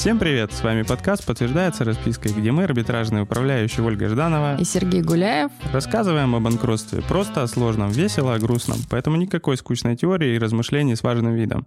Всем привет! С вами подкаст «Подтверждается распиской», где мы, арбитражные управляющие Ольга Жданова и Сергей Гуляев, рассказываем о банкротстве просто о сложном, весело о грустном, поэтому никакой скучной теории и размышлений с важным видом.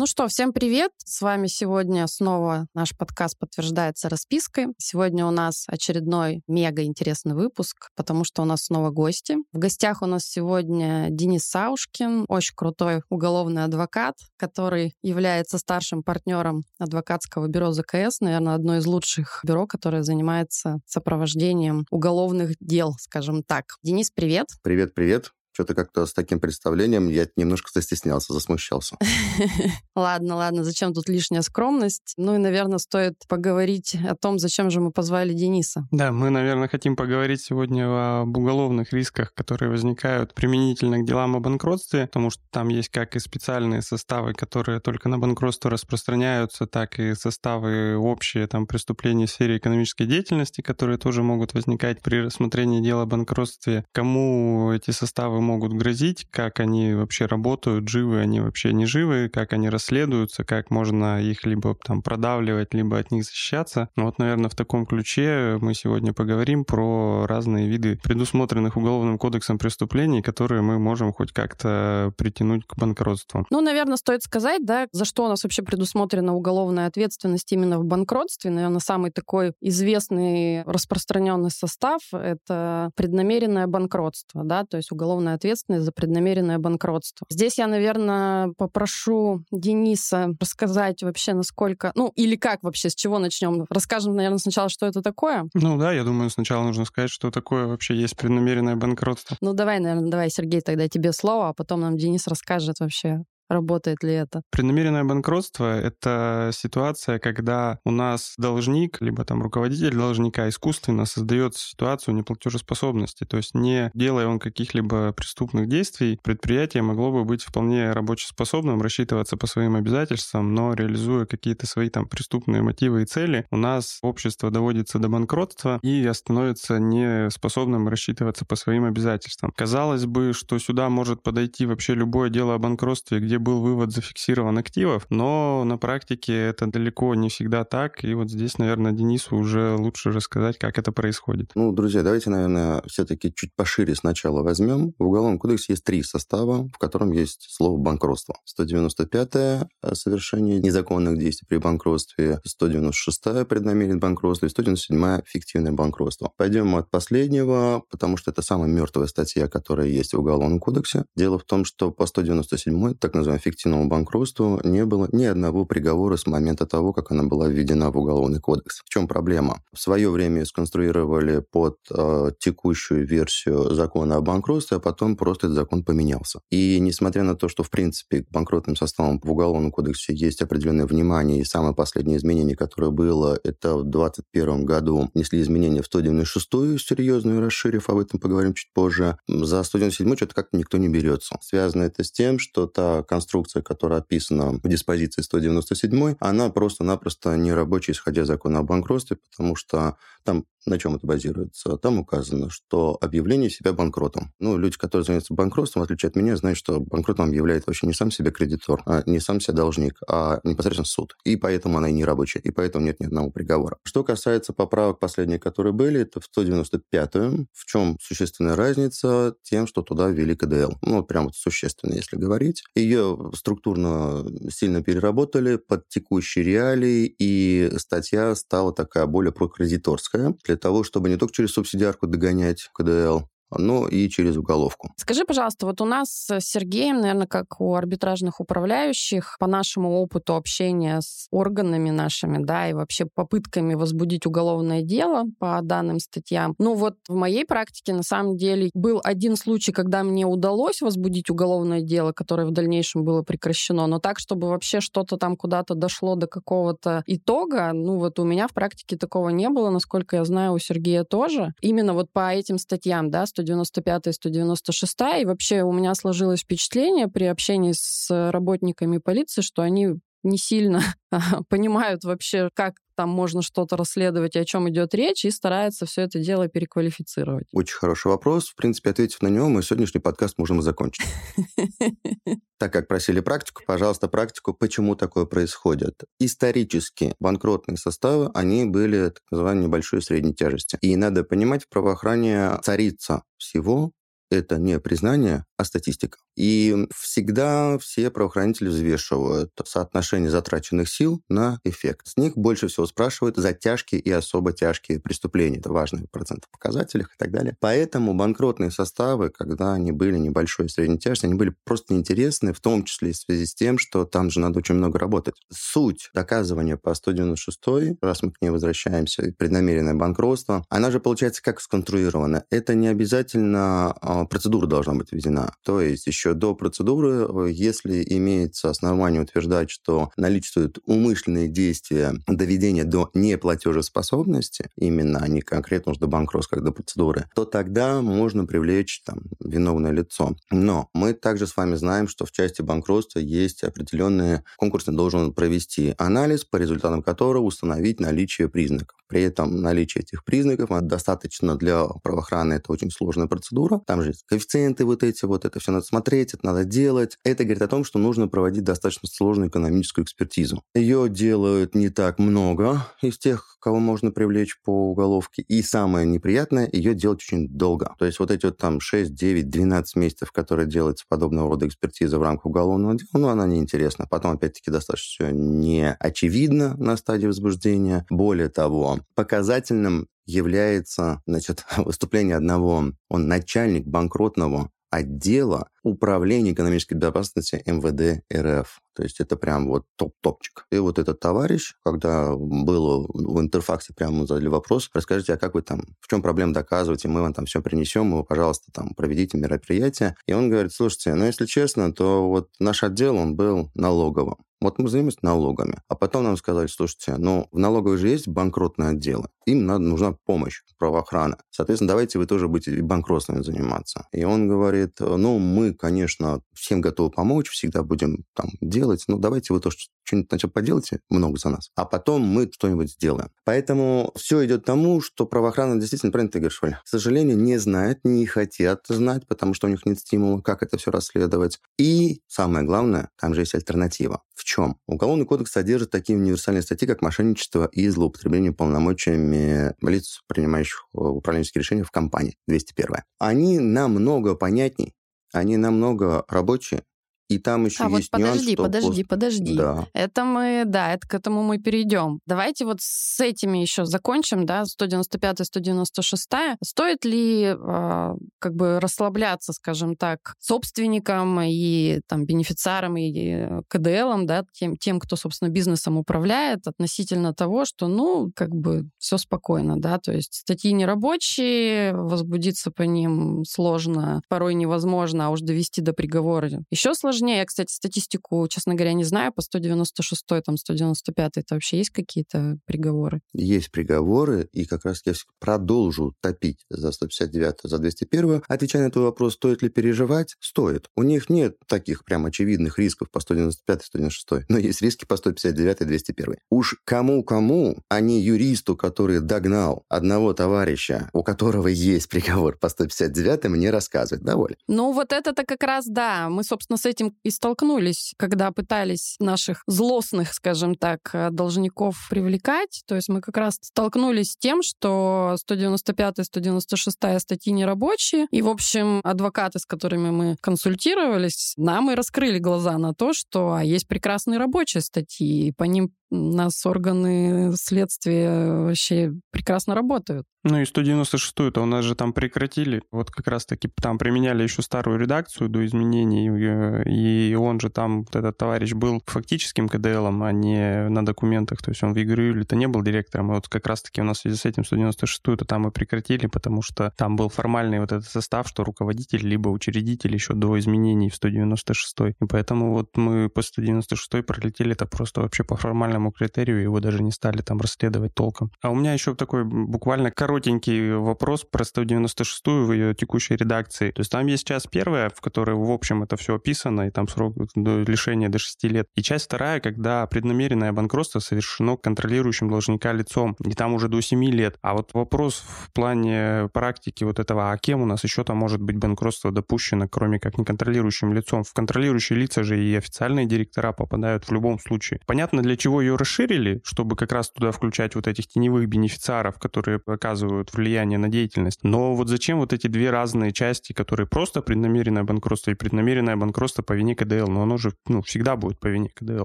Ну что, всем привет! С вами сегодня снова наш подкаст подтверждается распиской. Сегодня у нас очередной мега интересный выпуск, потому что у нас снова гости. В гостях у нас сегодня Денис Саушкин, очень крутой уголовный адвокат, который является старшим партнером адвокатского бюро ЗКС, наверное, одно из лучших бюро, которое занимается сопровождением уголовных дел, скажем так. Денис, привет! Привет, привет! Что-то как-то с таким представлением я немножко застеснялся, засмущался. Ладно, ладно, зачем тут лишняя скромность? Ну и, наверное, стоит поговорить о том, зачем же мы позвали Дениса. Да, мы, наверное, хотим поговорить сегодня об уголовных рисках, которые возникают применительно к делам о банкротстве, потому что там есть как и специальные составы, которые только на банкротство распространяются, так и составы общие, там, преступлений в сфере экономической деятельности, которые тоже могут возникать при рассмотрении дела о банкротстве. Кому эти составы могут грозить, как они вообще работают, живы они вообще не живы, как они расследуются, как можно их либо там продавливать, либо от них защищаться. Ну вот, наверное, в таком ключе мы сегодня поговорим про разные виды предусмотренных Уголовным кодексом преступлений, которые мы можем хоть как-то притянуть к банкротству. Ну, наверное, стоит сказать, да, за что у нас вообще предусмотрена уголовная ответственность именно в банкротстве. Наверное, самый такой известный распространенный состав — это преднамеренное банкротство, да, то есть уголовная уголовная ответственность за преднамеренное банкротство. Здесь я, наверное, попрошу Дениса рассказать вообще, насколько... Ну, или как вообще, с чего начнем? Расскажем, наверное, сначала, что это такое? Ну да, я думаю, сначала нужно сказать, что такое вообще есть преднамеренное банкротство. Ну давай, наверное, давай, Сергей, тогда тебе слово, а потом нам Денис расскажет вообще, Работает ли это? Преднамеренное банкротство — это ситуация, когда у нас должник, либо там руководитель должника искусственно создает ситуацию неплатежеспособности. То есть не делая он каких-либо преступных действий, предприятие могло бы быть вполне рабочеспособным, рассчитываться по своим обязательствам, но реализуя какие-то свои там преступные мотивы и цели, у нас общество доводится до банкротства и становится неспособным рассчитываться по своим обязательствам. Казалось бы, что сюда может подойти вообще любое дело о банкротстве, где был вывод зафиксирован активов, но на практике это далеко не всегда так, и вот здесь, наверное, Денису уже лучше рассказать, как это происходит. Ну, друзья, давайте, наверное, все-таки чуть пошире сначала возьмем. В Уголовном кодексе есть три состава, в котором есть слово «банкротство». 195-е – совершение незаконных действий при банкротстве, 196-е – преднамеренное банкротство и 197-е – фиктивное банкротство. Пойдем от последнего, потому что это самая мертвая статья, которая есть в Уголовном кодексе. Дело в том, что по 197-й, так называемый называемому фиктивному банкротству не было ни одного приговора с момента того, как она была введена в Уголовный кодекс. В чем проблема? В свое время сконструировали под э, текущую версию закона о банкротстве, а потом просто этот закон поменялся. И несмотря на то, что, в принципе, к банкротным составам в Уголовном кодексе есть определенное внимание, и самое последнее изменение, которое было, это в 2021 году внесли изменения в 196-ю серьезную, расширив, об этом поговорим чуть позже. За 197 что-то как-то никто не берется. Связано это с тем, что та конструкция, которая описана в диспозиции 197, она просто-напросто не рабочая, исходя из закона о банкротстве, потому что там на чем это базируется? Там указано, что объявление себя банкротом. Ну, люди, которые занимаются банкротством, в отличие от меня, знают, что банкротом объявляет вообще не сам себя кредитор, а не сам себя должник, а непосредственно суд. И поэтому она и не рабочая, и поэтому нет ни одного приговора. Что касается поправок последних, которые были, это в 195-ю. В чем существенная разница? Тем, что туда ввели КДЛ. Ну, прям вот существенно, если говорить. Ее структурно сильно переработали под текущие реалии, и статья стала такая более прокредиторская для того, чтобы не только через субсидиарку догонять КДЛ, но и через уголовку. Скажи, пожалуйста, вот у нас с Сергеем, наверное, как у арбитражных управляющих, по нашему опыту общения с органами нашими, да, и вообще попытками возбудить уголовное дело по данным статьям, ну вот в моей практике на самом деле был один случай, когда мне удалось возбудить уголовное дело, которое в дальнейшем было прекращено, но так, чтобы вообще что-то там куда-то дошло до какого-то итога, ну вот у меня в практике такого не было, насколько я знаю, у Сергея тоже. Именно вот по этим статьям, да, 195 и 196. И вообще у меня сложилось впечатление при общении с работниками полиции, что они не сильно понимают вообще, как там можно что-то расследовать, и о чем идет речь, и старается все это дело переквалифицировать. Очень хороший вопрос. В принципе, ответив на него, мы сегодняшний подкаст можем и закончить. Так как просили практику, пожалуйста, практику, почему такое происходит. Исторически банкротные составы, они были так называемой небольшой и средней тяжести. И надо понимать, в правоохранении царица всего это не признание, а статистика. И всегда все правоохранители взвешивают соотношение затраченных сил на эффект. С них больше всего спрашивают за тяжкие и особо тяжкие преступления. Это важный процент в показателях и так далее. Поэтому банкротные составы, когда они были небольшой и средней тяжести, они были просто неинтересны, в том числе и в связи с тем, что там же надо очень много работать. Суть доказывания по 196, раз мы к ней возвращаемся, преднамеренное банкротство, она же получается как сконструирована. Это не обязательно а, процедура должна быть введена. То есть еще до процедуры, э, если имеется основание утверждать, что наличествуют умышленные действия доведения до неплатежеспособности, именно, а не конкретно уже до как до процедуры, то тогда можно привлечь там, виновное лицо. Но мы также с вами знаем, что в части банкротства есть определенные конкурсный должен провести анализ, по результатам которого установить наличие признаков. При этом наличие этих признаков достаточно для правоохраны, это очень сложная процедура. Там же есть коэффициенты вот эти, вот это все надо смотреть, это надо делать. Это говорит о том, что нужно проводить достаточно сложную экономическую экспертизу. Ее делают не так много из тех, кого можно привлечь по уголовке. И самое неприятное, ее делать очень долго. То есть вот эти вот там 6, 9, 12 месяцев, которые делается подобного рода экспертиза в рамках уголовного дела, ну, она неинтересна. Потом, опять-таки, достаточно все не очевидно на стадии возбуждения. Более того, Показательным является значит, выступление одного, он начальник банкротного отдела управления экономической безопасности МВД РФ. То есть это прям вот топ-топчик. И вот этот товарищ, когда был в интерфаксе, прямо задали вопрос, расскажите, а как вы там, в чем проблема доказываете, мы вам там все принесем, вы, пожалуйста, там проведите мероприятие. И он говорит, слушайте, ну, если честно, то вот наш отдел, он был налоговым. Вот мы занимаемся налогами. А потом нам сказали, слушайте, ну, в налоговой же есть банкротные отделы. Им надо, нужна помощь правоохраны. Соответственно, давайте вы тоже будете банкротствами заниматься. И он говорит, ну, мы, конечно, всем готовы помочь, всегда будем там делать, но давайте вы тоже что-нибудь сначала поделайте много за нас, а потом мы что-нибудь сделаем. Поэтому все идет к тому, что правоохрана действительно, правильно ты говоришь, Валя, к сожалению, не знает, не хотят знать, потому что у них нет стимула, как это все расследовать. И самое главное, там же есть альтернатива. В чем? Уголовный кодекс содержит такие универсальные статьи, как мошенничество и злоупотребление полномочиями лиц, принимающих э, управленческие решения в компании, 201. Они намного понятней, они намного рабочие, и там еще а есть вот подожди, нюанс, что подожди, после... подожди. Да. Это мы, да, это к этому мы перейдем. Давайте вот с этими еще закончим, да, 195 196 Стоит ли э, как бы расслабляться, скажем так, собственникам и там бенефициарам и КДЛам, да, тем, тем, кто, собственно, бизнесом управляет, относительно того, что, ну, как бы все спокойно, да, то есть статьи нерабочие, возбудиться по ним сложно, порой невозможно, а уж довести до приговора еще сложнее сложнее. Я, кстати, статистику, честно говоря, не знаю. По 196 там 195 это вообще есть какие-то приговоры? Есть приговоры, и как раз я продолжу топить за 159 за 201 Отвечая на твой вопрос, стоит ли переживать? Стоит. У них нет таких прям очевидных рисков по 195 196 но есть риски по 159 и 201 Уж кому-кому, а не юристу, который догнал одного товарища, у которого есть приговор по 159 мне рассказывать. Доволен. Ну, вот это-то как раз, да. Мы, собственно, с этим и столкнулись, когда пытались наших злостных, скажем так, э, должников привлекать. То есть мы как раз столкнулись с тем, что 195 и 196 статьи нерабочие. И, в общем, адвокаты, с которыми мы консультировались, нам и раскрыли глаза на то, что а, есть прекрасные рабочие статьи, и по ним нас органы следствия вообще прекрасно работают. Ну и 196-ю-то у нас же там прекратили. Вот как раз-таки там применяли еще старую редакцию до изменений, э, и он же там, вот этот товарищ, был фактическим КДЛом, а не на документах. То есть он в Игрюле-то не был директором. И вот как раз-таки у нас в связи с этим 196-ю-то там и прекратили, потому что там был формальный вот этот состав, что руководитель либо учредитель еще до изменений в 196-й. И поэтому вот мы по 196-й пролетели это просто вообще по формальному этому критерию, его даже не стали там расследовать толком. А у меня еще такой буквально коротенький вопрос про 196-ю в ее текущей редакции. То есть там есть часть первая, в которой, в общем, это все описано, и там срок лишения до 6 лет. И часть вторая, когда преднамеренное банкротство совершено контролирующим должника лицом, и там уже до 7 лет. А вот вопрос в плане практики вот этого, а кем у нас еще там может быть банкротство допущено, кроме как неконтролирующим лицом? В контролирующие лица же и официальные директора попадают в любом случае. Понятно, для чего ее расширили, чтобы как раз туда включать вот этих теневых бенефициаров, которые оказывают влияние на деятельность. Но вот зачем вот эти две разные части, которые просто преднамеренное банкротство и преднамеренное банкротство по вине КДЛ? Но оно же ну, всегда будет по вине КДЛ.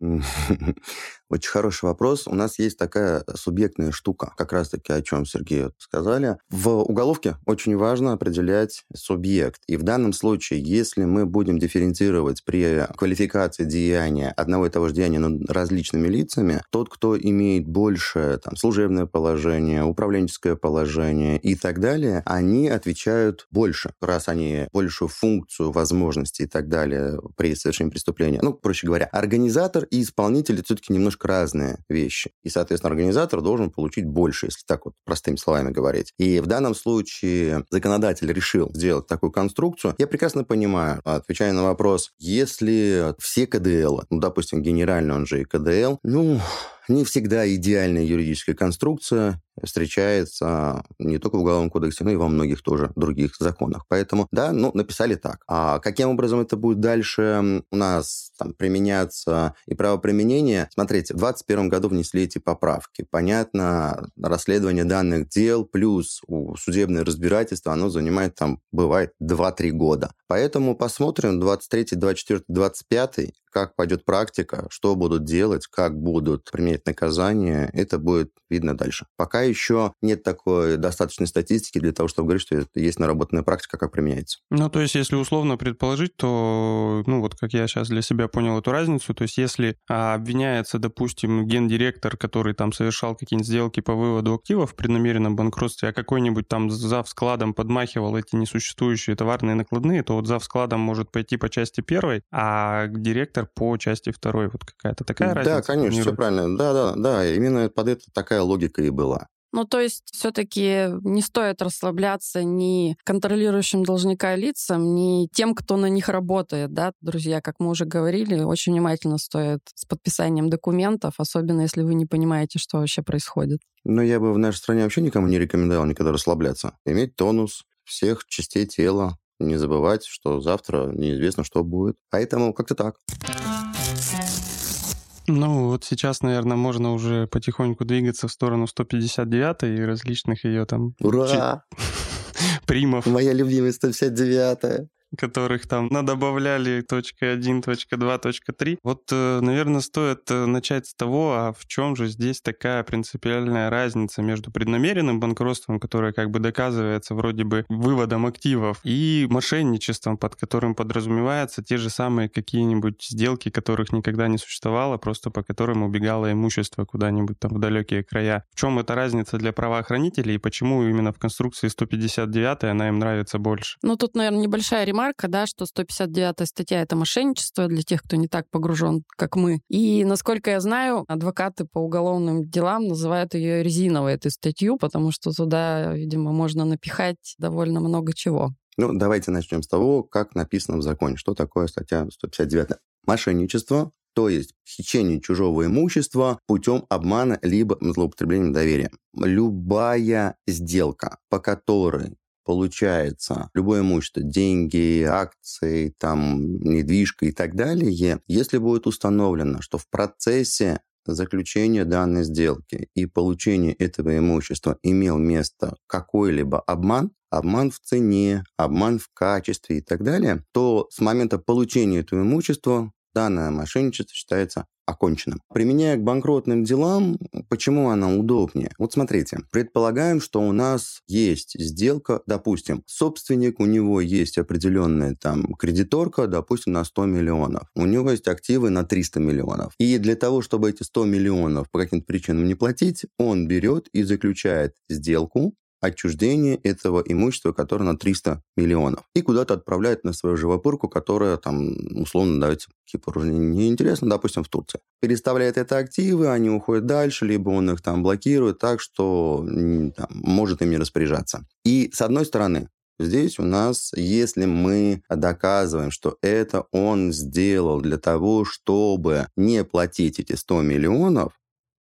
Очень хороший вопрос. У нас есть такая субъектная штука, как раз-таки о чем Сергей сказали. В уголовке очень важно определять субъект. И в данном случае, если мы будем дифференцировать при квалификации деяния одного и того же деяния но различными лицами, тот, кто имеет больше там, служебное положение, управленческое положение и так далее, они отвечают больше, раз они большую функцию, возможности и так далее при совершении преступления. Ну, проще говоря, организатор и исполнитель все-таки немножко разные вещи. И, соответственно, организатор должен получить больше, если так вот простыми словами говорить. И в данном случае законодатель решил сделать такую конструкцию. Я прекрасно понимаю, отвечая на вопрос, если все КДЛ, ну, допустим, генеральный, он же и КДЛ, ну, не всегда идеальная юридическая конструкция встречается не только в Уголовном кодексе, но и во многих тоже других законах. Поэтому, да, ну, написали так. А каким образом это будет дальше у нас там применяться и правоприменение? Смотрите, в 2021 году внесли эти поправки. Понятно, расследование данных дел плюс судебное разбирательство, оно занимает там, бывает, 2-3 года. Поэтому посмотрим 23, 24, 25 как пойдет практика, что будут делать, как будут применять наказание, это будет видно дальше. Пока еще нет такой достаточной статистики для того, чтобы говорить, что есть наработанная практика, как применяется. Ну, то есть, если условно предположить, то, ну, вот как я сейчас для себя понял эту разницу, то есть, если а, обвиняется, допустим, гендиректор, который там совершал какие-нибудь сделки по выводу активов в преднамеренном банкротстве, а какой-нибудь там зав складом подмахивал эти несуществующие товарные накладные, то вот зав складом может пойти по части первой, а директор по части второй. Вот какая-то такая да, разница? Да, конечно, все правильно. Да, да, да. Именно под это такая логика и была. Ну, то есть все-таки не стоит расслабляться ни контролирующим должника лицам, ни тем, кто на них работает, да, друзья, как мы уже говорили, очень внимательно стоит с подписанием документов, особенно если вы не понимаете, что вообще происходит. Но я бы в нашей стране вообще никому не рекомендовал никогда расслабляться. Иметь тонус всех частей тела, не забывать, что завтра неизвестно, что будет. Поэтому как-то так. Ну, вот сейчас, наверное, можно уже потихоньку двигаться в сторону 159 и различных ее там... Ура! Примов. Моя любимая 159 которых там надобавляли точка 1, точка 2, точка 3. Вот, э, наверное, стоит э, начать с того, а в чем же здесь такая принципиальная разница между преднамеренным банкротством, которое как бы доказывается вроде бы выводом активов, и мошенничеством, под которым подразумеваются те же самые какие-нибудь сделки, которых никогда не существовало, просто по которым убегало имущество куда-нибудь там в далекие края. В чем эта разница для правоохранителей и почему именно в конструкции 159 она им нравится больше? Ну, тут, наверное, небольшая ремарка ремарка, да, что 159 статья — это мошенничество для тех, кто не так погружен, как мы. И, насколько я знаю, адвокаты по уголовным делам называют ее резиновой, эту статью, потому что туда, видимо, можно напихать довольно много чего. Ну, давайте начнем с того, как написано в законе. Что такое статья 159? Мошенничество то есть хищение чужого имущества путем обмана либо злоупотреблением доверия. Любая сделка, по которой получается. Любое имущество, деньги, акции, там, недвижка и так далее, если будет установлено, что в процессе заключения данной сделки и получения этого имущества имел место какой-либо обман, обман в цене, обман в качестве и так далее, то с момента получения этого имущества данное мошенничество считается оконченным. Применяя к банкротным делам, почему она удобнее? Вот смотрите, предполагаем, что у нас есть сделка, допустим, собственник, у него есть определенная там кредиторка, допустим, на 100 миллионов. У него есть активы на 300 миллионов. И для того, чтобы эти 100 миллионов по каким-то причинам не платить, он берет и заключает сделку отчуждение этого имущества, которое на 300 миллионов. И куда-то отправляет на свою живопырку, которая там условно дается Кипру неинтересно, допустим, в Турции. Переставляет это активы, они уходят дальше, либо он их там блокирует так, что там, может ими распоряжаться. И с одной стороны, Здесь у нас, если мы доказываем, что это он сделал для того, чтобы не платить эти 100 миллионов,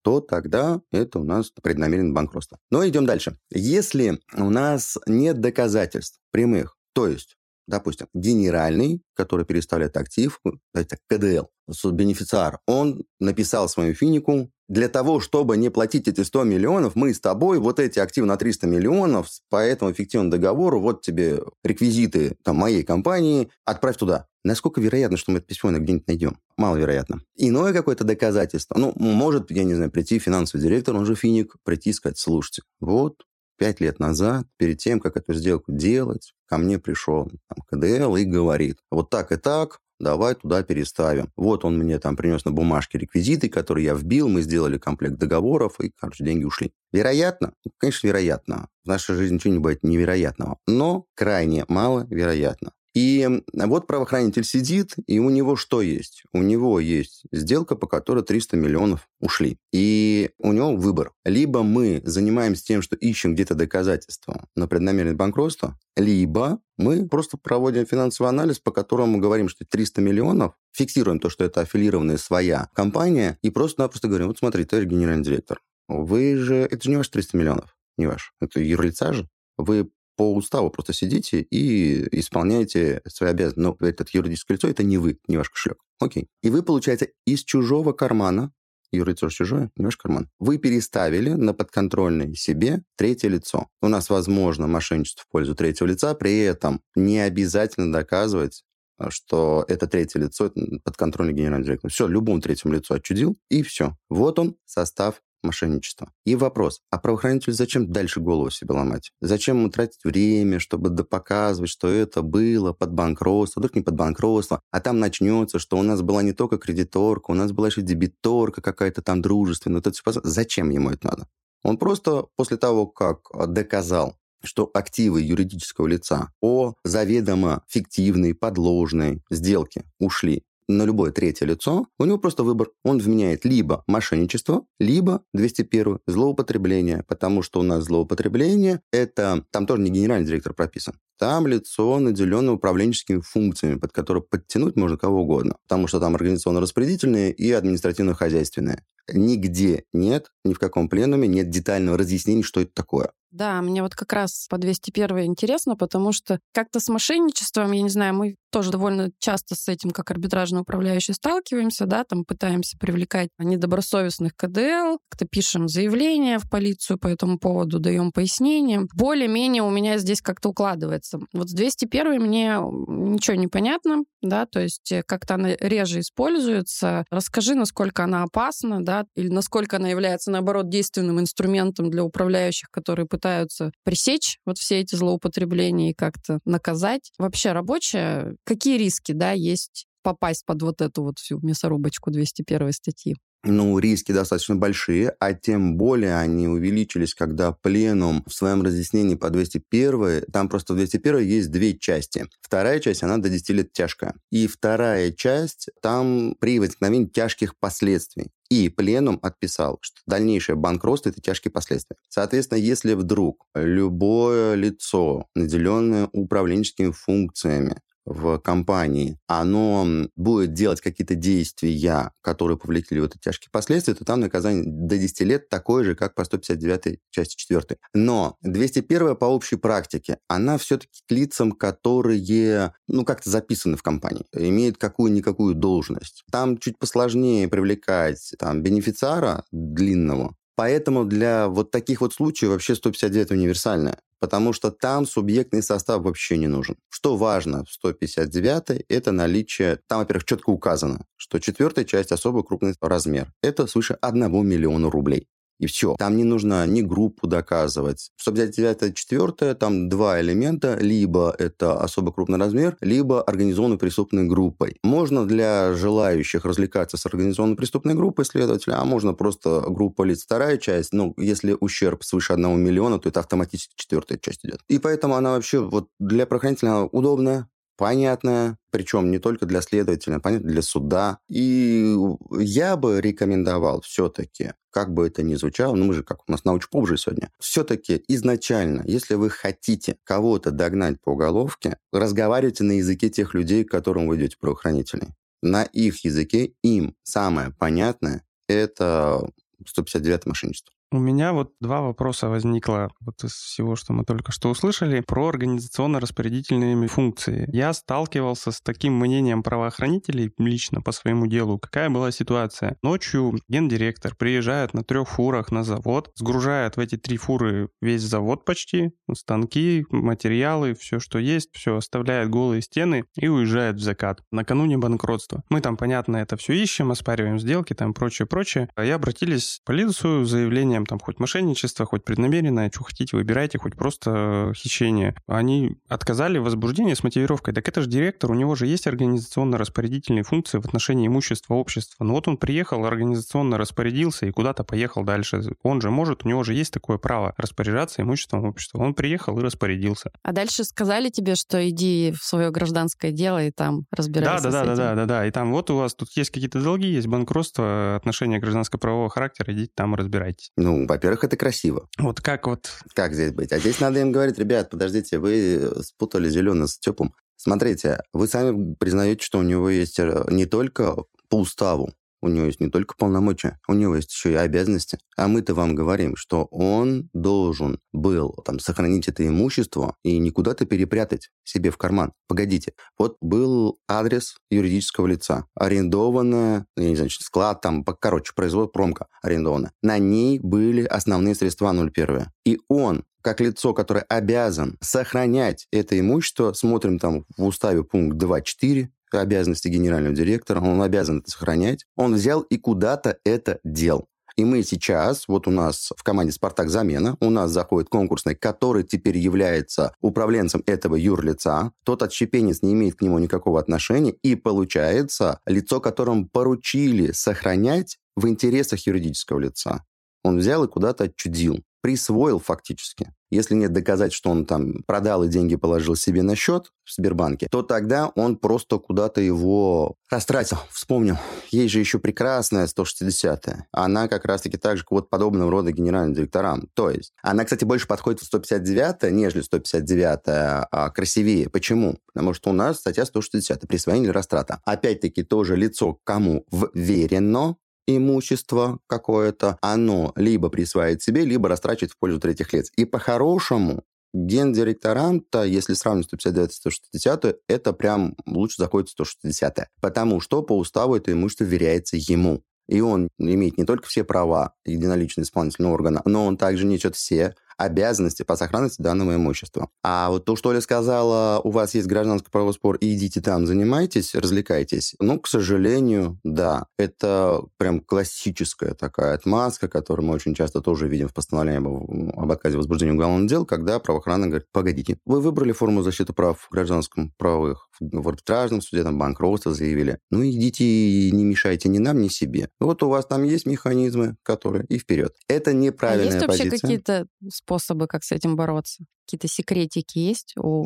то тогда это у нас преднамеренное банкротство. Но идем дальше. Если у нас нет доказательств прямых, то есть допустим, генеральный, который переставляет актив, это КДЛ, бенефициар, он написал свою финику, для того, чтобы не платить эти 100 миллионов, мы с тобой вот эти активы на 300 миллионов по этому фиктивному договору, вот тебе реквизиты там, моей компании, отправь туда. Насколько вероятно, что мы это письмо где-нибудь найдем? Маловероятно. Иное какое-то доказательство. Ну, может, я не знаю, прийти финансовый директор, он же финик, прийти и сказать, слушайте, вот пять лет назад, перед тем, как эту сделку делать, ко мне пришел там, КДЛ и говорит, вот так и так, давай туда переставим. Вот он мне там принес на бумажке реквизиты, которые я вбил, мы сделали комплект договоров, и, короче, деньги ушли. Вероятно? Конечно, вероятно. В нашей жизни ничего не бывает невероятного, но крайне мало вероятно. И вот правоохранитель сидит, и у него что есть? У него есть сделка, по которой 300 миллионов ушли. И у него выбор. Либо мы занимаемся тем, что ищем где-то доказательства на преднамеренное банкротство, либо мы просто проводим финансовый анализ, по которому говорим, что 300 миллионов, фиксируем то, что это аффилированная своя компания, и просто-напросто говорим, вот смотри, ты генеральный директор, вы же, это же не ваш 300 миллионов, не ваш, это юрлица же, вы по уставу просто сидите и исполняете свои обязанности. Но этот юридическое лицо – это не вы, не ваш кошелек. Окей. И вы, получается, из чужого кармана юрлицо чужое, не ваш карман. Вы переставили на подконтрольное себе третье лицо. У нас возможно мошенничество в пользу третьего лица, при этом не обязательно доказывать что это третье лицо подконтрольный генеральный директор. Все, любому третьему лицу отчудил, и все. Вот он, состав мошенничества. И вопрос, а правоохранитель зачем дальше голову себе ломать? Зачем ему тратить время, чтобы доказывать, что это было под банкротство, вдруг не под банкротство, а там начнется, что у нас была не только кредиторка, у нас была еще дебиторка какая-то там дружественная. Вот это. Зачем ему это надо? Он просто после того, как доказал, что активы юридического лица по заведомо фиктивной, подложной сделке ушли на любое третье лицо, у него просто выбор. Он вменяет либо мошенничество, либо 201 злоупотребление, потому что у нас злоупотребление – это, там тоже не генеральный директор прописан, там лицо, наделенное управленческими функциями, под которые подтянуть можно кого угодно, потому что там организационно-распределительные и административно-хозяйственные. Нигде нет, ни в каком пленуме нет детального разъяснения, что это такое. Да, мне вот как раз по 201 интересно, потому что как-то с мошенничеством, я не знаю, мы тоже довольно часто с этим, как арбитражный управляющий, сталкиваемся, да, там пытаемся привлекать недобросовестных КДЛ, как-то пишем заявление в полицию по этому поводу, даем пояснения. Более-менее у меня здесь как-то укладывается. Вот с 201 мне ничего не понятно, да, то есть э, как-то она реже используется. Расскажи, насколько она опасна, да, или насколько она является, наоборот, действенным инструментом для управляющих, которые пытаются пресечь вот все эти злоупотребления и как-то наказать. Вообще рабочая, какие риски, да, есть попасть под вот эту вот всю мясорубочку 201 статьи? ну, риски достаточно большие, а тем более они увеличились, когда пленум в своем разъяснении по 201, там просто в 201 есть две части. Вторая часть, она до 10 лет тяжкая. И вторая часть, там при возникновении тяжких последствий. И пленум отписал, что дальнейшее банкротство – это тяжкие последствия. Соответственно, если вдруг любое лицо, наделенное управленческими функциями, в компании, оно будет делать какие-то действия, которые повлекли вот эти тяжкие последствия, то там наказание до 10 лет такое же, как по 159 части 4. Но 201 по общей практике, она все-таки к лицам, которые, ну, как-то записаны в компании, имеют какую-никакую должность. Там чуть посложнее привлекать там, бенефициара длинного, Поэтому для вот таких вот случаев вообще 159 универсальная потому что там субъектный состав вообще не нужен. Что важно в 159 это наличие, там, во-первых, четко указано, что четвертая часть особо крупный размер. Это свыше 1 миллиона рублей. И все. Там не нужно ни группу доказывать. 159 четвертое, там два элемента. Либо это особо крупный размер, либо организованной преступной группой. Можно для желающих развлекаться с организованной преступной группой следователя, а можно просто группа лиц вторая часть. Ну, если ущерб свыше 1 миллиона, то это автоматически четвертая часть идет. И поэтому она вообще вот для правоохранителя удобная, понятная, причем не только для следователя, понятно, для суда. И я бы рекомендовал все-таки, как бы это ни звучало, ну мы же как у нас научпоп же сегодня, все-таки изначально, если вы хотите кого-то догнать по уголовке, разговаривайте на языке тех людей, к которым вы идете правоохранителей. На их языке им самое понятное – это 159 мошенничество. У меня вот два вопроса возникло вот из всего, что мы только что услышали, про организационно-распорядительные функции. Я сталкивался с таким мнением правоохранителей лично по своему делу. Какая была ситуация? Ночью гендиректор приезжает на трех фурах на завод, сгружает в эти три фуры весь завод почти, станки, материалы, все, что есть, все оставляет голые стены и уезжает в закат. Накануне банкротства. Мы там, понятно, это все ищем, оспариваем сделки, там прочее-прочее. А я обратились в полицию с заявлением там хоть мошенничество, хоть преднамеренное, что хотите, выбирайте, хоть просто хищение. Они отказали в возбуждении с мотивировкой. Так это же директор, у него же есть организационно-распорядительные функции в отношении имущества общества. Ну вот он приехал, организационно распорядился и куда-то поехал дальше. Он же может, у него же есть такое право распоряжаться имуществом общества. Он приехал и распорядился. А дальше сказали тебе, что иди в свое гражданское дело и там разбирайся да, да, да, да, да, да, да. И там вот у вас тут есть какие-то долги, есть банкротство, отношения гражданско-правового характера, идите там разбирайтесь. Ну, ну, во-первых, это красиво. Вот как вот... Как здесь быть? А здесь надо им говорить, ребят, подождите, вы спутали зеленый с теплым. Смотрите, вы сами признаете, что у него есть э, не только по уставу у него есть не только полномочия, у него есть еще и обязанности. А мы-то вам говорим, что он должен был там сохранить это имущество и никуда-то перепрятать себе в карман. Погодите, вот был адрес юридического лица, арендованная, я не знаю, склад там, короче, производ промка арендована. На ней были основные средства 01. И он как лицо, которое обязан сохранять это имущество, смотрим там в уставе пункт 2.4, обязанности генерального директора, он обязан это сохранять. Он взял и куда-то это дел. И мы сейчас, вот у нас в команде «Спартак Замена», у нас заходит конкурсный, который теперь является управленцем этого юрлица. Тот отщепенец не имеет к нему никакого отношения. И получается лицо, которому поручили сохранять в интересах юридического лица. Он взял и куда-то отчудил присвоил фактически. Если нет доказать, что он там продал и деньги положил себе на счет в Сбербанке, то тогда он просто куда-то его растратил. Вспомнил. Есть же еще прекрасная 160-я. Она как раз-таки так же к вот подобного рода генеральным директорам. То есть, она, кстати, больше подходит в 159-я, нежели 159-я, а красивее. Почему? Потому что у нас статья 160 присвоение или растрата. Опять-таки, тоже лицо кому вверено, имущество какое-то, оно либо присваивает себе, либо растрачивает в пользу третьих лиц. И по-хорошему гендиректоранта, если сравнивать 159 и 160, это прям лучше заходит 160. Потому что по уставу это имущество веряется ему. И он имеет не только все права единоличного исполнительного органа, но он также несет все обязанности по сохранности данного имущества. А вот то, что Оля сказала, у вас есть гражданский правовой спор, и идите там, занимайтесь, развлекайтесь. Ну, к сожалению, да, это прям классическая такая отмазка, которую мы очень часто тоже видим в постановлении об, отказе возбуждения уголовного дела, когда правоохрана говорит, погодите, вы выбрали форму защиты прав в гражданском правовых, в арбитражном суде, там, банкротство заявили. Ну, идите и не мешайте ни нам, ни себе. Вот у вас там есть механизмы, которые и вперед. Это неправильная а есть вообще позиция. какие-то способы, как с этим бороться? Какие-то секретики есть у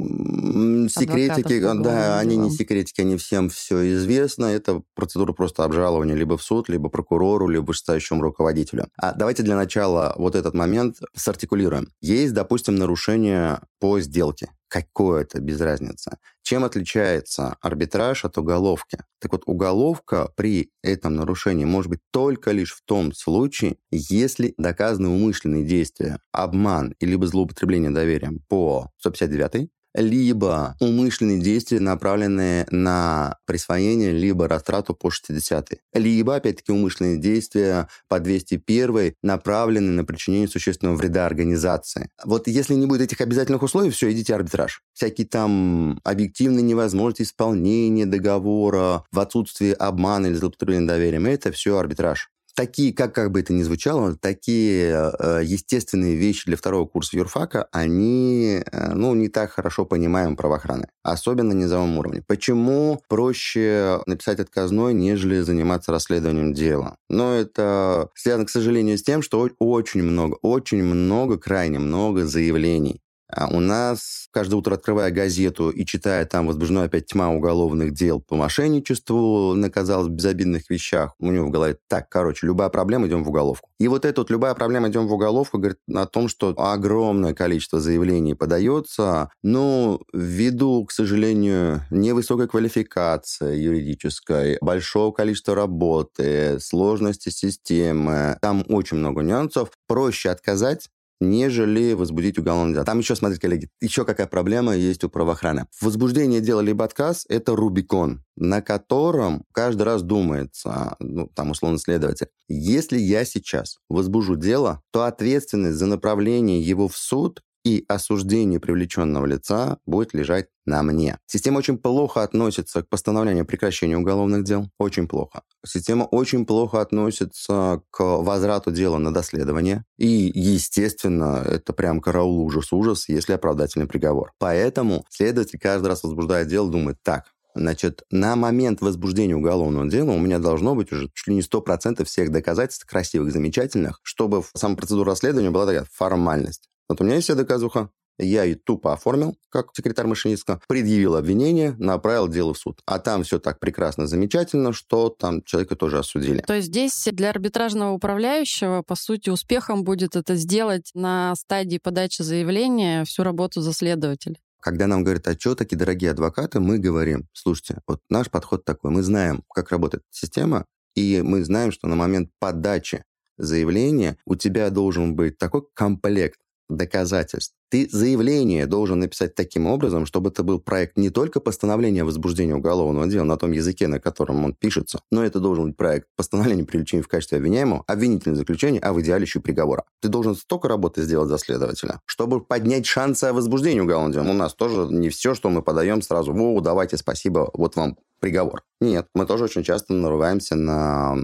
Секретики, да, они не секретики, они всем все известно. Это процедура просто обжалования либо в суд, либо прокурору, либо вышестоящему руководителю. А давайте для начала вот этот момент сартикулируем. Есть, допустим, нарушение по сделке какое-то, без разницы. Чем отличается арбитраж от уголовки? Так вот, уголовка при этом нарушении может быть только лишь в том случае, если доказаны умышленные действия, обман и либо злоупотребление доверием по 159 либо умышленные действия, направленные на присвоение, либо растрату по 60 либо, опять-таки, умышленные действия по 201 направленные на причинение существенного вреда организации. Вот если не будет этих обязательных условий, все, идите арбитраж. Всякие там объективные невозможности исполнения договора, в отсутствии обмана или злоупотребления доверием, это все арбитраж. Такие, как, как бы это ни звучало, такие э, естественные вещи для второго курса юрфака, они, э, ну, не так хорошо понимаем правоохраны, особенно на низовом уровне. Почему проще написать отказной, нежели заниматься расследованием дела? Но это связано, к сожалению, с тем, что очень много, очень много, крайне много заявлений а у нас каждое утро, открывая газету и читая там возбуждена опять тьма уголовных дел по мошенничеству на, казалось, безобидных вещах, у него в голове, так, короче, любая проблема, идем в уголовку. И вот эта вот любая проблема, идем в уголовку, говорит о том, что огромное количество заявлений подается, но ввиду, к сожалению, невысокой квалификации юридической, большого количества работы, сложности системы, там очень много нюансов, проще отказать, нежели возбудить уголовное дело. Там еще, смотрите, коллеги, еще какая проблема есть у правоохраны. Возбуждение дела либо отказ – это Рубикон, на котором каждый раз думается, ну, там, условно, следователь, если я сейчас возбужу дело, то ответственность за направление его в суд и осуждение привлеченного лица будет лежать на мне. Система очень плохо относится к постановлению о прекращении уголовных дел. Очень плохо. Система очень плохо относится к возврату дела на доследование. И, естественно, это прям караул ужас-ужас, если оправдательный приговор. Поэтому следователь каждый раз возбуждая дело, думает, так, Значит, на момент возбуждения уголовного дела у меня должно быть уже чуть ли не 100% всех доказательств красивых, замечательных, чтобы сама процедура расследования была такая формальность. Вот у меня есть вся доказуха, я ее тупо оформил, как секретарь машинистка, предъявил обвинение, направил дело в суд. А там все так прекрасно, замечательно, что там человека тоже осудили. То есть здесь для арбитражного управляющего, по сути, успехом будет это сделать на стадии подачи заявления всю работу за следователя. Когда нам говорят, а что такие дорогие адвокаты, мы говорим, слушайте, вот наш подход такой, мы знаем, как работает система, и мы знаем, что на момент подачи заявления у тебя должен быть такой комплект доказательств. Ты заявление должен написать таким образом, чтобы это был проект не только постановления о возбуждении уголовного дела на том языке, на котором он пишется, но это должен быть проект постановления привлечения в качестве обвиняемого, обвинительное заключение, а в идеале еще приговора. Ты должен столько работы сделать за следователя, чтобы поднять шансы о возбуждении уголовного дела. У нас тоже не все, что мы подаем сразу, во, давайте, спасибо, вот вам приговор. Нет, мы тоже очень часто нарываемся на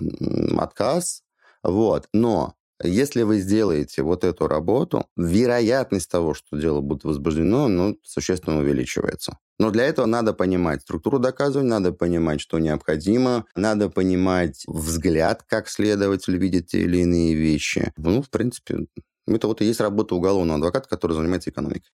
отказ, вот. Но если вы сделаете вот эту работу, вероятность того, что дело будет возбуждено, ну, существенно увеличивается. Но для этого надо понимать структуру доказывания, надо понимать, что необходимо, надо понимать взгляд, как следователь видит те или иные вещи. Ну, в принципе, это вот и есть работа уголовного адвоката, который занимается экономикой.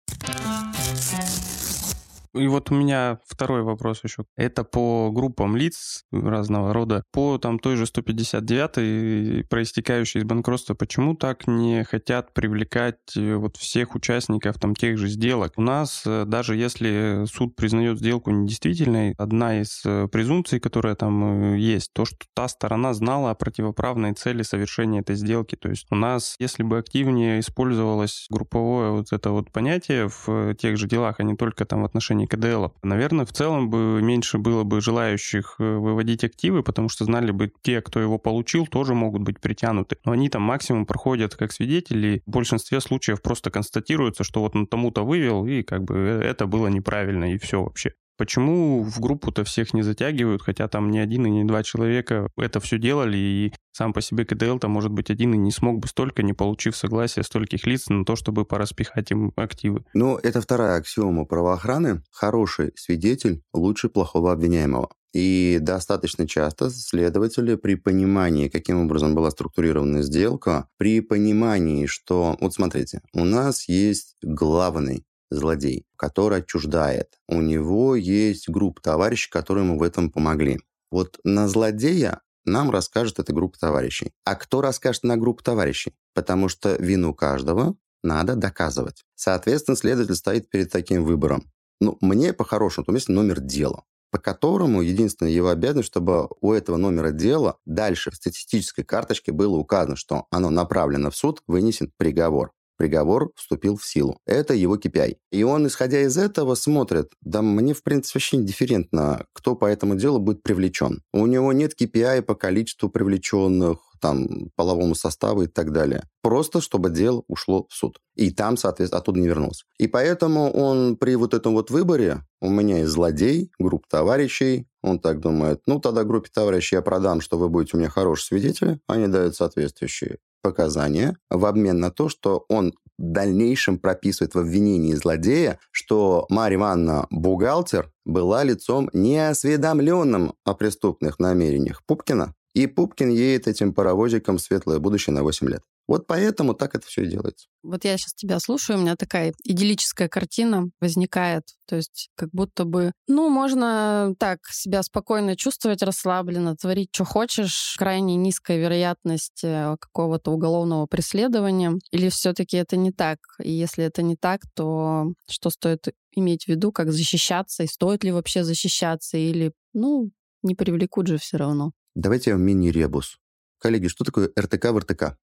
И вот у меня второй вопрос еще. Это по группам лиц разного рода. По там той же 159 проистекающей из банкротства, почему так не хотят привлекать э, вот всех участников там тех же сделок? У нас э, даже если суд признает сделку недействительной, одна из э, презумпций, которая там есть, то, что та сторона знала о противоправной цели совершения этой сделки. То есть у нас, если бы активнее использовалось групповое вот это вот понятие в тех же делах, а не только там в отношении отношении КДЛ. Наверное, в целом бы меньше было бы желающих э, выводить активы, потому что знали бы те, кто его получил, тоже могут быть притянуты. Но они там максимум проходят как свидетели. В большинстве случаев просто констатируется, что вот он тому-то вывел, и как бы э, это было неправильно, и все вообще. Почему в группу-то всех не затягивают, хотя там ни один и ни два человека это все делали, и сам по себе КДЛ-то, может быть, один и не смог бы столько, не получив согласия стольких лиц на то, чтобы пораспихать им активы. Ну, это вторая аксиома правоохраны. Хороший свидетель лучше плохого обвиняемого. И достаточно часто следователи при понимании, каким образом была структурирована сделка, при понимании, что, вот смотрите, у нас есть главный злодей, который отчуждает. У него есть группа товарищей, которые ему в этом помогли. Вот на злодея нам расскажет эта группа товарищей. А кто расскажет на группу товарищей? Потому что вину каждого надо доказывать. Соответственно, следователь стоит перед таким выбором. Ну, мне по-хорошему, то есть номер дела по которому единственная его обязанность, чтобы у этого номера дела дальше в статистической карточке было указано, что оно направлено в суд, вынесен приговор приговор вступил в силу. Это его KPI. И он, исходя из этого, смотрит, да мне, в принципе, вообще индифферентно, кто по этому делу будет привлечен. У него нет KPI по количеству привлеченных, там, половому составу и так далее. Просто чтобы дело ушло в суд. И там, соответственно, оттуда не вернулся. И поэтому он при вот этом вот выборе, у меня есть злодей, группа товарищей, он так думает, ну, тогда группе товарищей я продам, что вы будете у меня хорошие свидетели. Они дают соответствующие показания в обмен на то, что он в дальнейшем прописывает в обвинении злодея, что Марья Ивановна, бухгалтер, была лицом неосведомленным о преступных намерениях Пупкина, и Пупкин едет этим паровозиком в светлое будущее на 8 лет. Вот поэтому так это все и делается. Вот я сейчас тебя слушаю, у меня такая идиллическая картина возникает. То есть как будто бы, ну, можно так себя спокойно чувствовать, расслабленно, творить, что хочешь. Крайне низкая вероятность э, какого-то уголовного преследования. Или все таки это не так? И если это не так, то что стоит иметь в виду, как защищаться, и стоит ли вообще защищаться, или, ну, не привлекут же все равно. Давайте мини-ребус. Коллеги, что такое РТК в РТК?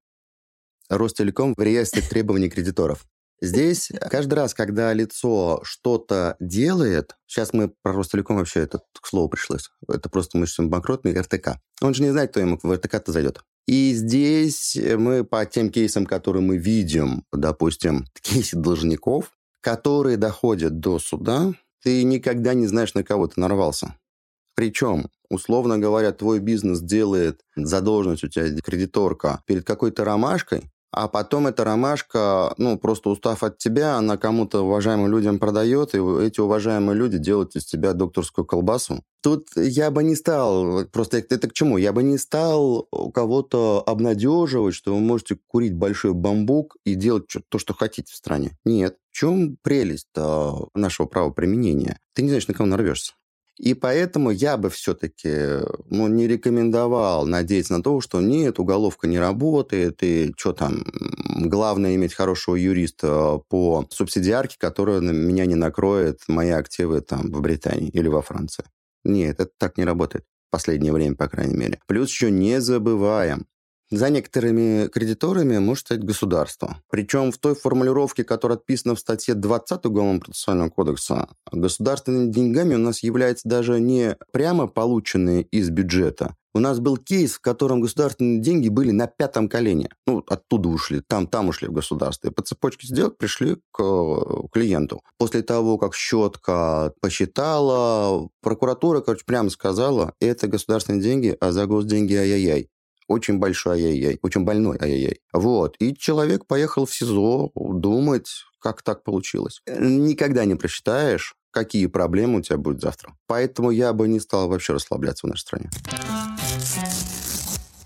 Ростелеком в реестре требований кредиторов. Здесь каждый раз, когда лицо что-то делает, сейчас мы про Ростелеком вообще это к слову пришлось, это просто мы сейчас банкротный РТК. Он же не знает, кто ему в РТК-то зайдет. И здесь мы по тем кейсам, которые мы видим, допустим, кейсы должников, которые доходят до суда, ты никогда не знаешь, на кого ты нарвался. Причем, условно говоря, твой бизнес делает задолженность у тебя кредиторка перед какой-то ромашкой, а потом эта ромашка, ну, просто устав от тебя, она кому-то уважаемым людям продает, и эти уважаемые люди делают из тебя докторскую колбасу. Тут я бы не стал, просто это, к чему? Я бы не стал кого-то обнадеживать, что вы можете курить большой бамбук и делать то, что хотите в стране. Нет. В чем прелесть нашего правоприменения? Ты не знаешь, на кого нарвешься. И поэтому я бы все-таки ну, не рекомендовал надеяться на то, что нет, уголовка не работает, и что там, главное иметь хорошего юриста по субсидиарке, которая меня не накроет мои активы там в Британии или во Франции. Нет, это так не работает. В последнее время, по крайней мере. Плюс еще не забываем, за некоторыми кредиторами может стоять государство. Причем в той формулировке, которая отписана в статье 20 Уголовного процессуального кодекса, государственными деньгами у нас являются даже не прямо полученные из бюджета. У нас был кейс, в котором государственные деньги были на пятом колене. Ну, оттуда ушли, там, там ушли в государство. И по цепочке сделок пришли к э, клиенту. После того, как щетка посчитала, прокуратура, короче, прямо сказала, это государственные деньги, а за госденьги ай-яй-яй очень большой ай-яй-яй, очень больной ай-яй-яй. Вот. И человек поехал в СИЗО думать, как так получилось. Никогда не просчитаешь, какие проблемы у тебя будут завтра. Поэтому я бы не стал вообще расслабляться в нашей стране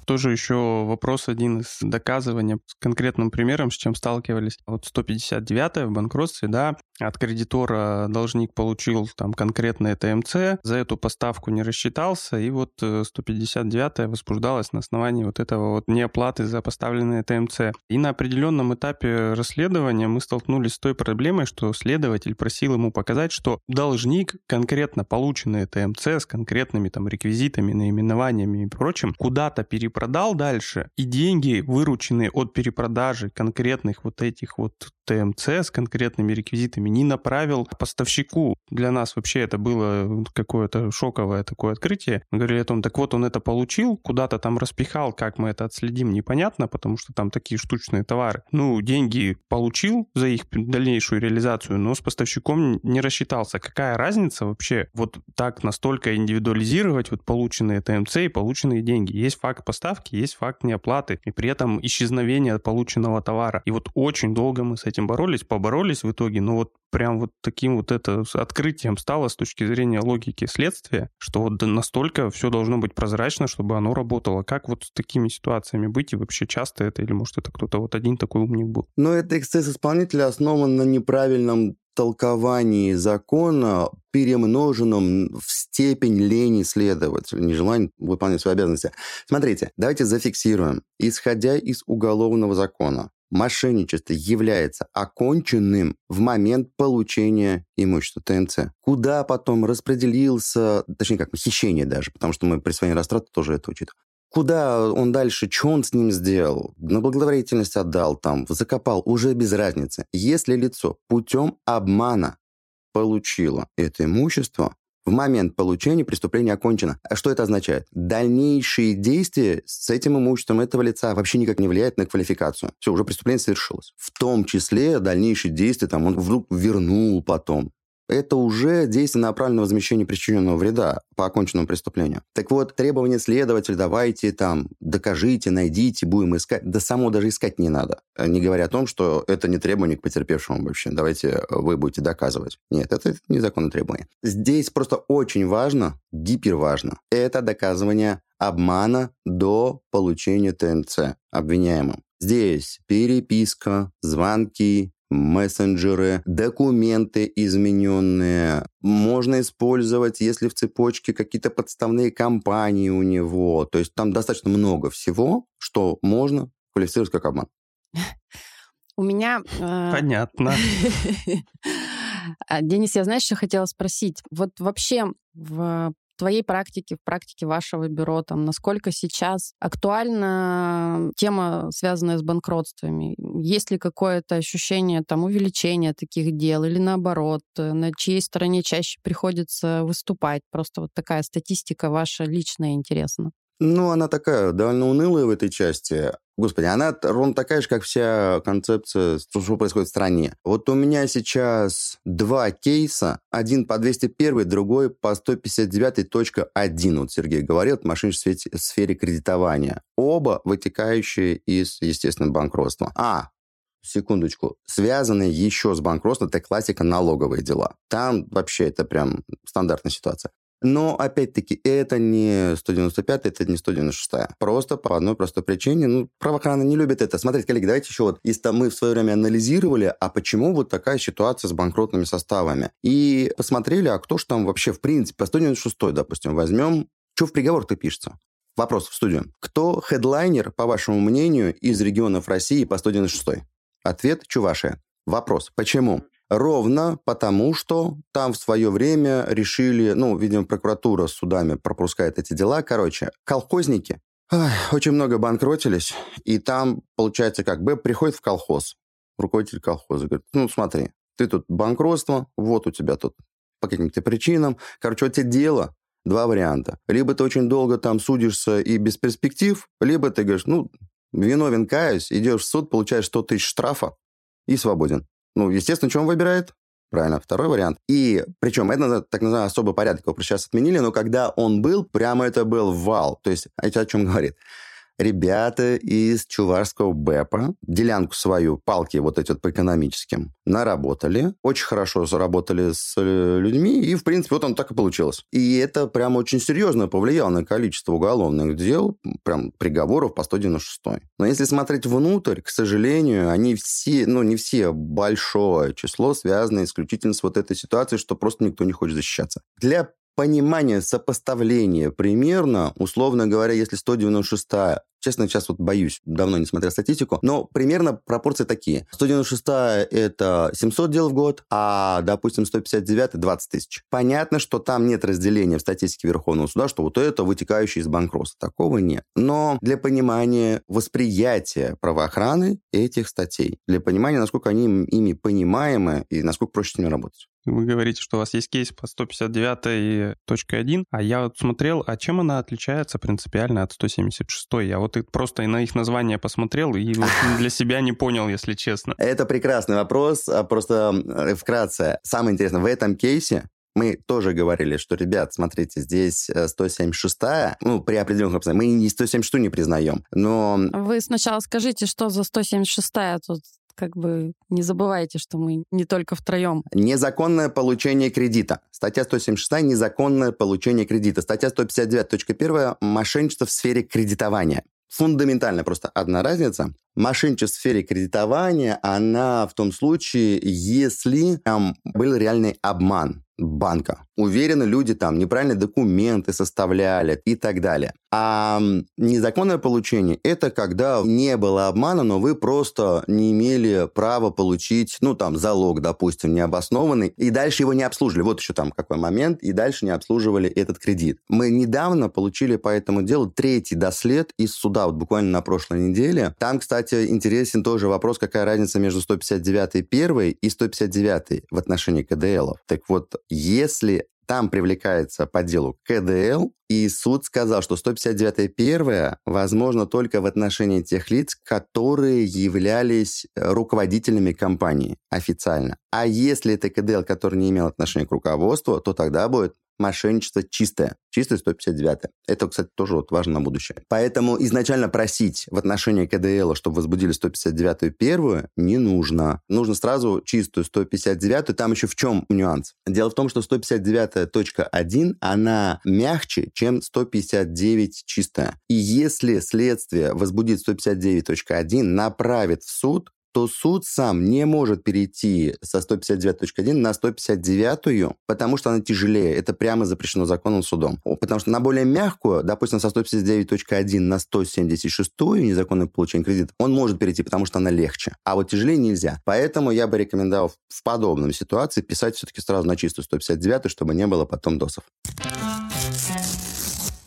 тоже еще вопрос один из доказывания с конкретным примером, с чем сталкивались. Вот 159 в банкротстве, да, от кредитора должник получил там конкретное ТМЦ, за эту поставку не рассчитался, и вот 159 э, возбуждалась на основании вот этого вот неоплаты за поставленное ТМЦ. И на определенном этапе расследования мы столкнулись с той проблемой, что следователь просил ему показать, что должник конкретно полученное ТМЦ с конкретными там реквизитами, наименованиями и прочим куда-то переправил продал дальше, и деньги, вырученные от перепродажи конкретных вот этих вот ТМЦ с конкретными реквизитами, не направил поставщику. Для нас вообще это было какое-то шоковое такое открытие. Мы говорили о том, так вот он это получил, куда-то там распихал, как мы это отследим, непонятно, потому что там такие штучные товары. Ну, деньги получил за их дальнейшую реализацию, но с поставщиком не рассчитался. Какая разница вообще вот так настолько индивидуализировать вот полученные ТМЦ и полученные деньги? Есть факт поставки доставки, есть факт неоплаты, и при этом исчезновение полученного товара. И вот очень долго мы с этим боролись, поборолись в итоге, но вот прям вот таким вот это открытием стало с точки зрения логики следствия, что вот настолько все должно быть прозрачно, чтобы оно работало. Как вот с такими ситуациями быть и вообще часто это, или может это кто-то вот один такой умник был? Но это эксцесс исполнителя основан на неправильном толковании закона, перемноженном в степень лени следователя, нежелание выполнять свои обязанности. Смотрите, давайте зафиксируем. Исходя из уголовного закона, мошенничество является оконченным в момент получения имущества ТМЦ. Куда потом распределился, точнее как, хищение даже, потому что мы при своей растрате тоже это учитываем. Куда он дальше, что он с ним сделал, на благотворительность отдал там, закопал, уже без разницы. Если лицо путем обмана получило это имущество, в момент получения преступление окончено. А что это означает? Дальнейшие действия с этим имуществом этого лица вообще никак не влияют на квалификацию. Все, уже преступление совершилось. В том числе дальнейшие действия, там, он вдруг вернул потом это уже действие направленного возмещения причиненного вреда по оконченному преступлению. Так вот, требование следователя, давайте там, докажите, найдите, будем искать. Да само даже искать не надо. Не говоря о том, что это не требование к потерпевшему вообще. Давайте вы будете доказывать. Нет, это незаконное требование. Здесь просто очень важно, гиперважно, это доказывание обмана до получения ТНЦ обвиняемым. Здесь переписка, звонки, мессенджеры, документы измененные. Можно использовать, если в цепочке какие-то подставные компании у него. То есть там достаточно много всего, что можно квалифицировать как обман. У меня... Э, Понятно. Денис, я знаешь, что хотела спросить? Вот вообще в твоей практике, в практике вашего бюро, там, насколько сейчас актуальна тема, связанная с банкротствами? Есть ли какое-то ощущение там увеличения таких дел или наоборот, на чьей стороне чаще приходится выступать? Просто вот такая статистика ваша личная интересна. Ну, она такая довольно унылая в этой части. Господи, она ровно такая же, как вся концепция, что происходит в стране. Вот у меня сейчас два кейса. Один по 201, другой по 159.1. Вот Сергей говорил, это мошенничество в сфере кредитования. Оба вытекающие из, естественно, банкротства. А, секундочку, связанные еще с банкротством, это классика налоговые дела. Там вообще это прям стандартная ситуация. Но, опять-таки, это не 195 это не 196 Просто по одной простой причине. Ну, правоохрана не любит это. Смотрите, коллеги, давайте еще вот, если мы в свое время анализировали, а почему вот такая ситуация с банкротными составами. И посмотрели, а кто же там вообще, в принципе, по 196 допустим, возьмем, что в приговор-то пишется? Вопрос в студию. Кто хедлайнер, по вашему мнению, из регионов России по 196 Ответ – Чувашия. Вопрос. Почему? Ровно потому, что там в свое время решили, ну, видимо, прокуратура с судами пропускает эти дела. Короче, колхозники ой, очень много банкротились, и там, получается, как бы приходит в колхоз, руководитель колхоза, говорит, ну, смотри, ты тут банкротство, вот у тебя тут по каким-то причинам. Короче, вот тебе дело, два варианта. Либо ты очень долго там судишься и без перспектив, либо ты говоришь, ну, виновен, каюсь, идешь в суд, получаешь 100 тысяч штрафа и свободен. Ну, естественно, что он выбирает? Правильно, второй вариант. И причем это так называемый особый порядок, его сейчас отменили, но когда он был, прямо это был вал. То есть, это о чем говорит? Ребята из чувашского БЭПа делянку свою, палки вот эти вот по экономическим, наработали. Очень хорошо заработали с э, людьми, и, в принципе, вот он так и получилось. И это прям очень серьезно повлияло на количество уголовных дел, прям приговоров по 196. Но если смотреть внутрь, к сожалению, они все, ну, не все, большое число связано исключительно с вот этой ситуацией, что просто никто не хочет защищаться. Для понимание, сопоставление примерно, условно говоря, если 196 Честно, сейчас вот боюсь, давно не смотрел статистику, но примерно пропорции такие. 196 это 700 дел в год, а, допустим, 159 – 20 тысяч. Понятно, что там нет разделения в статистике Верховного суда, что вот это вытекающее из банкротства. Такого нет. Но для понимания восприятия правоохраны этих статей, для понимания, насколько они ими понимаемы и насколько проще с ними работать. Вы говорите, что у вас есть кейс по 159.1, а я вот смотрел, а чем она отличается принципиально от 176? Я вот просто на их название посмотрел и для себя не понял, если честно. Это прекрасный вопрос, а просто э, вкратце. Самое интересное, в этом кейсе мы тоже говорили, что, ребят, смотрите, здесь 176-я, э, ну, при определенных обстоятельствах, мы и 176 не признаем, но... Вы сначала скажите, что за 176-я тут как бы не забывайте, что мы не только втроем. Незаконное получение кредита. Статья 176 – незаконное получение кредита. Статья 159.1 – мошенничество в сфере кредитования. Фундаментально просто одна разница. Мошенничество в сфере кредитования, она в том случае, если там был реальный обман банка. Уверены, люди там неправильные документы составляли и так далее. А незаконное получение – это когда не было обмана, но вы просто не имели права получить, ну, там, залог, допустим, необоснованный, и дальше его не обслуживали. Вот еще там какой момент, и дальше не обслуживали этот кредит. Мы недавно получили по этому делу третий дослед из суда, вот буквально на прошлой неделе. Там, кстати, интересен тоже вопрос, какая разница между 159 первой и 159 в отношении КДЛов. Так вот, если Там привлекается по делу КДЛ, и суд сказал, что 159 первое возможно только в отношении тех лиц, которые являлись руководителями компании официально. А если это КДЛ, который не имел отношения к руководству, то тогда будет мошенничество чистое. Чистое 159. Это, кстати, тоже вот важно на будущее. Поэтому изначально просить в отношении КДЛ, чтобы возбудили 159 первую, не нужно. Нужно сразу чистую 159. Там еще в чем нюанс? Дело в том, что 159.1, она мягче, чем 159 чистая. И если следствие возбудит 159.1, направит в суд, то суд сам не может перейти со 159.1 на 159, потому что она тяжелее. Это прямо запрещено законом судом. Потому что на более мягкую, допустим, со 159.1 на 176 незаконное получение кредита, он может перейти, потому что она легче. А вот тяжелее нельзя. Поэтому я бы рекомендовал в подобном ситуации писать все-таки сразу на чистую 159, чтобы не было потом досов.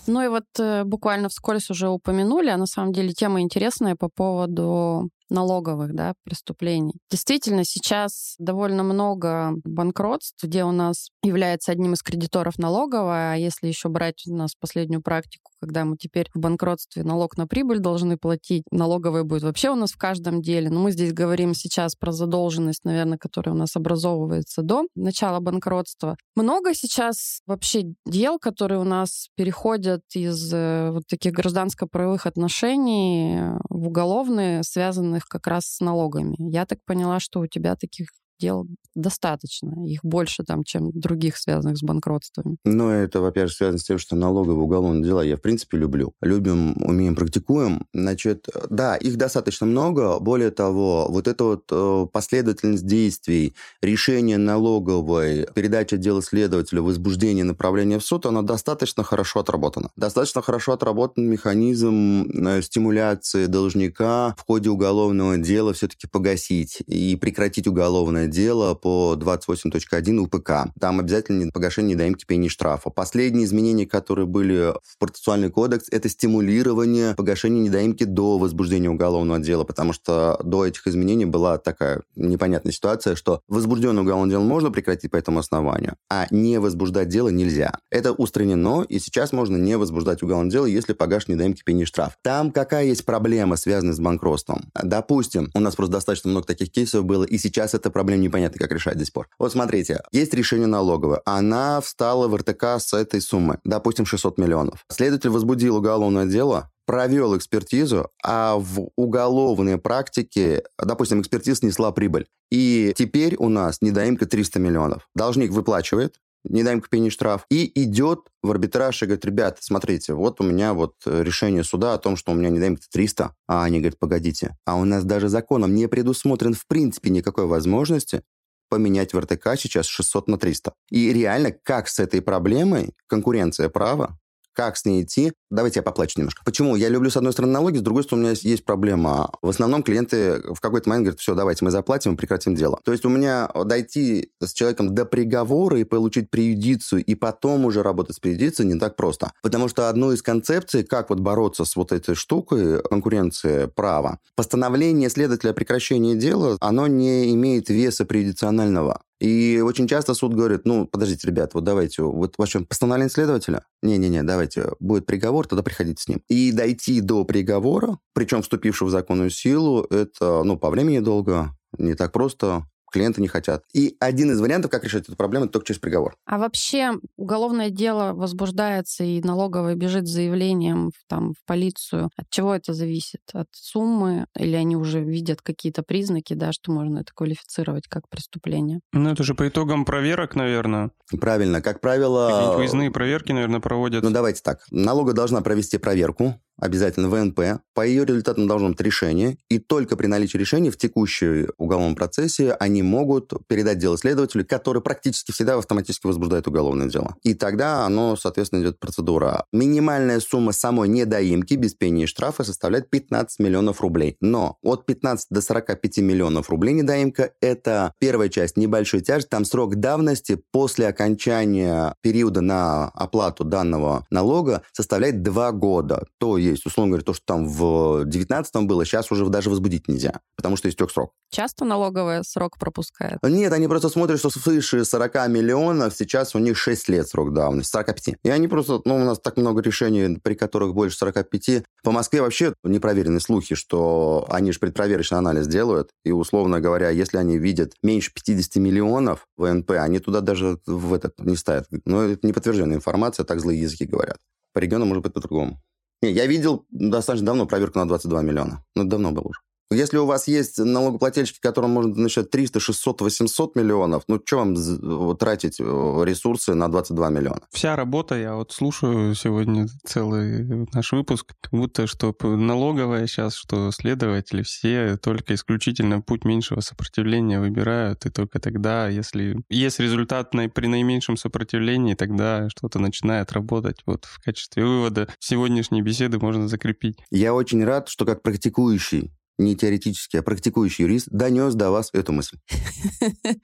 Ну и вот э, буквально вскользь уже упомянули, а на самом деле тема интересная по поводу налоговых да, преступлений. Действительно, сейчас довольно много банкротств, где у нас является одним из кредиторов налоговая, а если еще брать у нас последнюю практику, когда мы теперь в банкротстве налог на прибыль должны платить, налоговая будет вообще у нас в каждом деле. Но мы здесь говорим сейчас про задолженность, наверное, которая у нас образовывается до начала банкротства. Много сейчас вообще дел, которые у нас переходят из э, вот таких гражданско-правовых отношений в уголовные, связанные связанных как раз с налогами. Я так поняла, что у тебя таких дел достаточно. Их больше там, чем других, связанных с банкротствами. Ну, это, во-первых, связано с тем, что налоговые уголовные дела я, в принципе, люблю. Любим, умеем, практикуем. Значит, да, их достаточно много. Более того, вот эта вот э, последовательность действий, решение налоговой, передача дела следователю, возбуждение направления в суд, она достаточно хорошо отработана. Достаточно хорошо отработан механизм э, стимуляции должника в ходе уголовного дела все-таки погасить и прекратить уголовное дело по 28.1 УПК. Там обязательно погашение недоимки пени штрафа. Последние изменения, которые были в процессуальный кодекс, это стимулирование погашения недоимки до возбуждения уголовного дела, потому что до этих изменений была такая непонятная ситуация, что возбужденное уголовное дело можно прекратить по этому основанию, а не возбуждать дело нельзя. Это устранено, и сейчас можно не возбуждать уголовное дело, если погашен недоимки пени штраф. Там какая есть проблема, связанная с банкротством? Допустим, у нас просто достаточно много таких кейсов было, и сейчас эта проблема непонятно, как решать до сих пор. Вот смотрите, есть решение налоговое. Она встала в РТК с этой суммы, допустим, 600 миллионов. Следователь возбудил уголовное дело, провел экспертизу, а в уголовной практике, допустим, экспертиза снесла прибыль. И теперь у нас недоимка 300 миллионов. Должник выплачивает, недоимка пени штраф, и идет в арбитраж и говорит, ребят, смотрите, вот у меня вот решение суда о том, что у меня недоимка 300, а они говорят, погодите, а у нас даже законом не предусмотрен в принципе никакой возможности поменять в РТК сейчас 600 на 300. И реально, как с этой проблемой конкуренция права как с ней идти. Давайте я поплачу немножко. Почему? Я люблю, с одной стороны, налоги, с другой стороны, у меня есть проблема. В основном клиенты в какой-то момент говорят, все, давайте мы заплатим и прекратим дело. То есть у меня дойти с человеком до приговора и получить преюдицию, и потом уже работать с преюдицией не так просто. Потому что одну из концепций, как вот бороться с вот этой штукой, конкуренции права, постановление следователя о прекращении дела, оно не имеет веса преюдиционального. И очень часто суд говорит, ну, подождите, ребят, вот давайте, вот ваше постановление следователя, не-не-не, давайте, будет приговор, тогда приходите с ним. И дойти до приговора, причем вступившего в законную силу, это, ну, по времени долго, не так просто, клиенты не хотят. И один из вариантов, как решать эту проблему, это только через приговор. А вообще уголовное дело возбуждается, и налоговая бежит с заявлением там, в полицию. От чего это зависит? От суммы? Или они уже видят какие-то признаки, да, что можно это квалифицировать как преступление? Ну, это же по итогам проверок, наверное. Правильно. Как правило... Какие-нибудь выездные проверки, наверное, проводят. Ну, давайте так. Налога должна провести проверку обязательно ВНП. По ее результатам должно быть решение, и только при наличии решения в текущем уголовном процессе они могут передать дело следователю, который практически всегда автоматически возбуждает уголовное дело. И тогда оно, соответственно, идет процедура. Минимальная сумма самой недоимки без пени и штрафа составляет 15 миллионов рублей. Но от 15 до 45 миллионов рублей недоимка – это первая часть небольшой тяжесть, там срок давности после окончания периода на оплату данного налога составляет 2 года. То есть есть. Условно говоря, то, что там в 19 было, сейчас уже даже возбудить нельзя, потому что истек срок. Часто налоговая срок пропускает? Нет, они просто смотрят, что свыше 40 миллионов, сейчас у них 6 лет срок давности, 45. И они просто, ну, у нас так много решений, при которых больше 45. По Москве вообще непроверенные слухи, что они же предпроверочный анализ делают, и, условно говоря, если они видят меньше 50 миллионов ВНП, они туда даже в этот не ставят. Но это не подтвержденная информация, так злые языки говорят. По региону может быть по-другому. Не, я видел достаточно давно проверку на 22 миллиона. Ну, давно было уже. Если у вас есть налогоплательщики, которым можно начать 300, 600, 800 миллионов, ну, что вам тратить э, ресурсы на 22 миллиона? Вся работа, я вот слушаю сегодня целый наш выпуск, как будто что налоговая сейчас, что следователи, все только исключительно путь меньшего сопротивления выбирают, и только тогда, если есть результат на, при наименьшем сопротивлении, тогда что-то начинает работать. Вот в качестве вывода сегодняшней беседы можно закрепить. Я очень рад, что как практикующий не теоретический, а практикующий юрист, донес до вас эту мысль.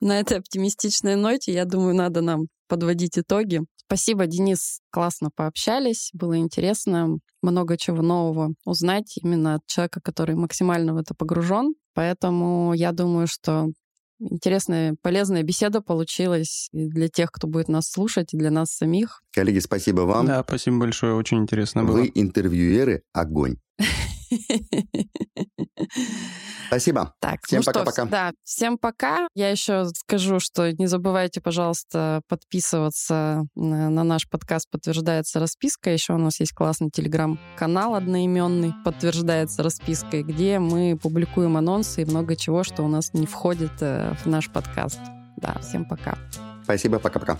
На этой оптимистичной ноте, я думаю, надо нам подводить итоги. Спасибо, Денис, классно пообщались, было интересно, много чего нового узнать именно от человека, который максимально в это погружен. Поэтому я думаю, что интересная, полезная беседа получилась и для тех, кто будет нас слушать, и для нас самих. Коллеги, спасибо вам. Да, спасибо большое, очень интересно было. Вы интервьюеры огонь. Спасибо. Так, всем ну пока-пока. Что, да, всем пока. Я еще скажу, что не забывайте, пожалуйста, подписываться на, на наш подкаст «Подтверждается расписка». Еще у нас есть классный телеграм-канал одноименный «Подтверждается распиской», где мы публикуем анонсы и много чего, что у нас не входит э, в наш подкаст. Да, всем пока. Спасибо, пока-пока.